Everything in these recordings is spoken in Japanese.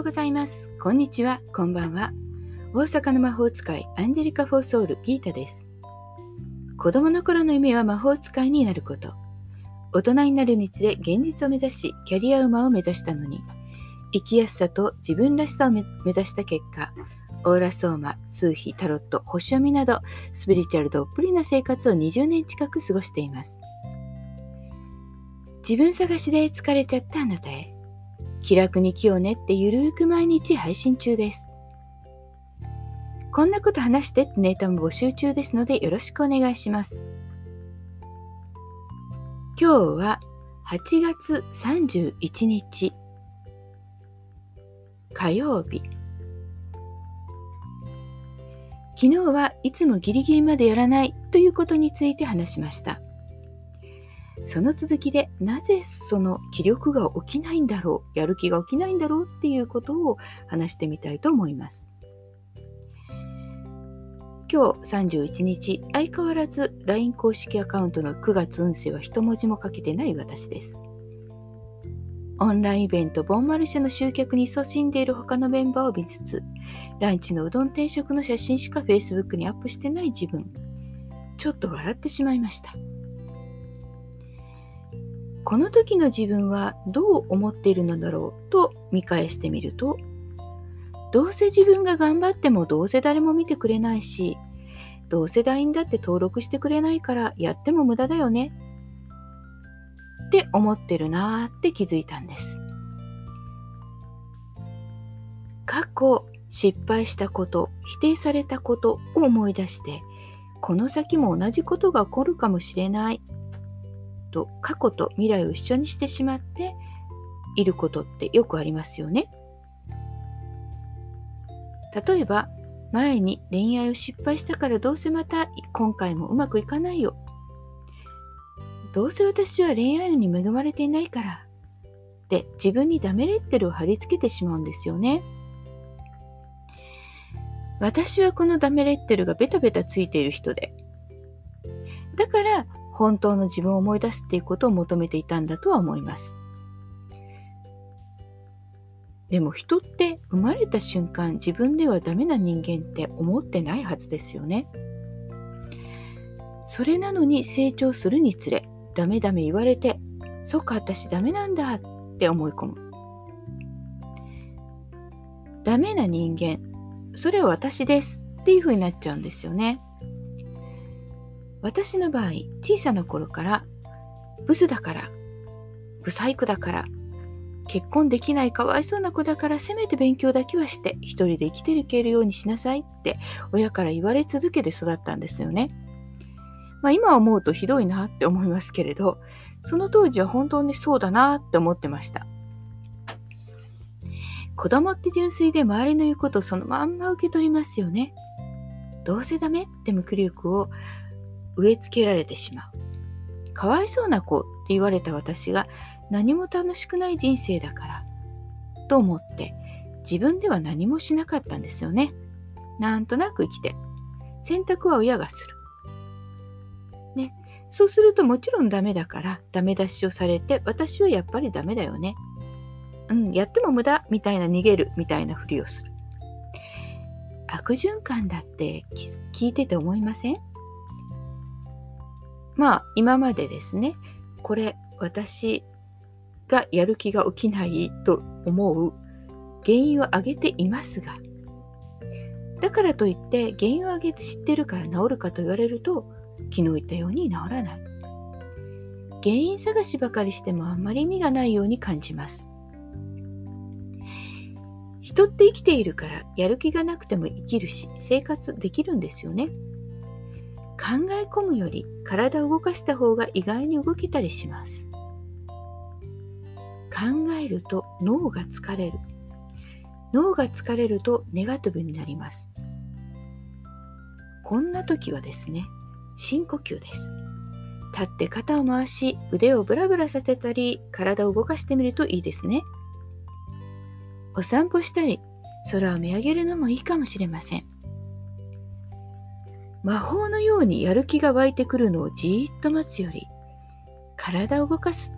ようございます。こんにちは、こんばんは。大阪の魔法使い、アンジェリカ・フォーソウル・ギータです。子供の頃の夢は魔法使いになること。大人になるにつれ現実を目指し、キャリアウマを目指したのに、生きやすさと自分らしさを目指した結果、オーラソーマ、数秘、タロット、星読みなど、スピリチュアルどっぷりな生活を20年近く過ごしています。自分探しで疲れちゃったあなたへ。気楽に気を練ってゆるーく毎日配信中です。こんなこと話してってネタも募集中ですのでよろしくお願いします。今日は8月31日火曜日。昨日はいつもギリギリまでやらないということについて話しました。その続きでなぜその気力が起きないんだろうやる気が起きないんだろうっていうことを話してみたいと思います。今日31日相変わらず LINE 公式アカウントの9月運勢は一文字も書けてない私です。オンラインイベントボンマルシェの集客に勤しんでいる他のメンバーを見つつランチのうどん定食の写真しか Facebook にアップしてない自分ちょっと笑ってしまいました。この時の自分はどう思っているのだろうと見返してみるとどうせ自分が頑張ってもどうせ誰も見てくれないしどうせ LINE だって登録してくれないからやっても無駄だよねって思ってるなーって気づいたんです。過去失敗したこと否定されたことを思い出してこの先も同じことが起こるかもしれない。と過去と未来を一緒にしてしまっていることってよくありますよね。例えば前に恋愛を失敗したからどうせまた今回もうまくいかないよ。どうせ私は恋愛に恵まれていないからって自分にダメレッテルを貼り付けてしまうんですよね。私はこのダメレッテルがベタベタついている人で。だから本当の自分を思い出すっていうことを求めていたんだとは思います。でも人って生まれた瞬間自分ではダメな人間って思ってないはずですよね。それなのに成長するにつれダメダメ言われてそっか私ダメなんだって思い込む。ダメな人間それは私ですっていうふうになっちゃうんですよね。私の場合、小さな頃から、ブスだから、ブサイクだから、結婚できないかわいそうな子だからせめて勉強だけはして一人で生きていけるようにしなさいって親から言われ続けて育ったんですよね。まあ今思うとひどいなって思いますけれど、その当時は本当にそうだなって思ってました。子供って純粋で周りの言うことをそのまんま受け取りますよね。どうせダメって無気力を植え付けられてしまう。かわいそうな子って言われた私が何も楽しくない人生だからと思って自分では何もしなかったんですよね。なんとなく生きて。選択は親がする。ね。そうするともちろんダメだからダメ出しをされて私はやっぱりダメだよね。うん、やっても無駄みたいな逃げるみたいなふりをする。悪循環だって聞いてて思いません？まあ今までですねこれ私がやる気が起きないと思う原因を挙げていますがだからといって原因を挙げて知ってるから治るかと言われると昨日言ったように治らない原因探しばかりしてもあんまり意味がないように感じます人って生きているからやる気がなくても生きるし生活できるんですよね。考え込むより体を動かした方が意外に動けたりします。考えると脳が疲れる。脳が疲れるとネガティブになります。こんな時はですね、深呼吸です。立って肩を回し、腕をブラブラさせたり、体を動かしてみるといいですね。お散歩したり、空を見上げるのもいいかもしれません。魔法のようにやる気が湧いてくるのをじーっと待つより、体を動かす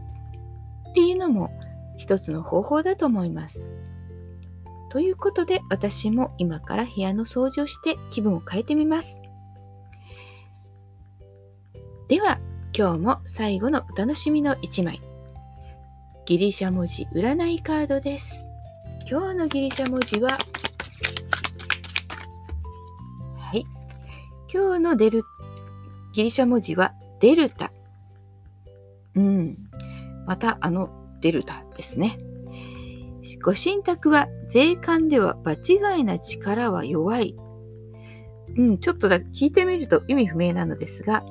っていうのも一つの方法だと思います。ということで私も今から部屋の掃除をして気分を変えてみます。では今日も最後のお楽しみの1枚。ギリシャ文字占いカードです。今日のギリシャ文字は、今日のデル、ギリシャ文字はデルタ。うん。またあのデルタですね。ご神託は税関では場違いな力は弱い。うん、ちょっとだ聞いてみると意味不明なのですが、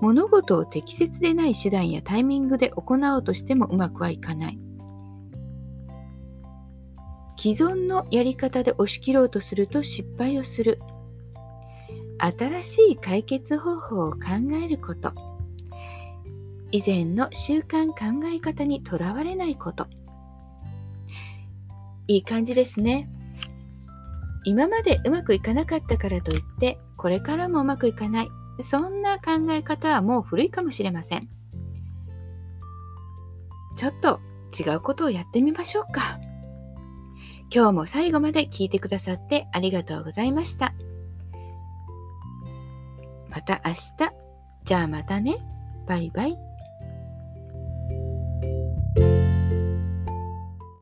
物事を適切でない手段やタイミングで行おうとしてもうまくはいかない。既存のやり方で押し切ろうとすると失敗をする。新しい解決方法を考えること。以前の習慣考え方にとらわれないこと。いい感じですね。今までうまくいかなかったからといって、これからもうまくいかない。そんな考え方はもう古いかもしれません。ちょっと違うことをやってみましょうか。今日も最後まで聞いてくださってありがとうございました。また明日。じゃあまたね。バイバイ。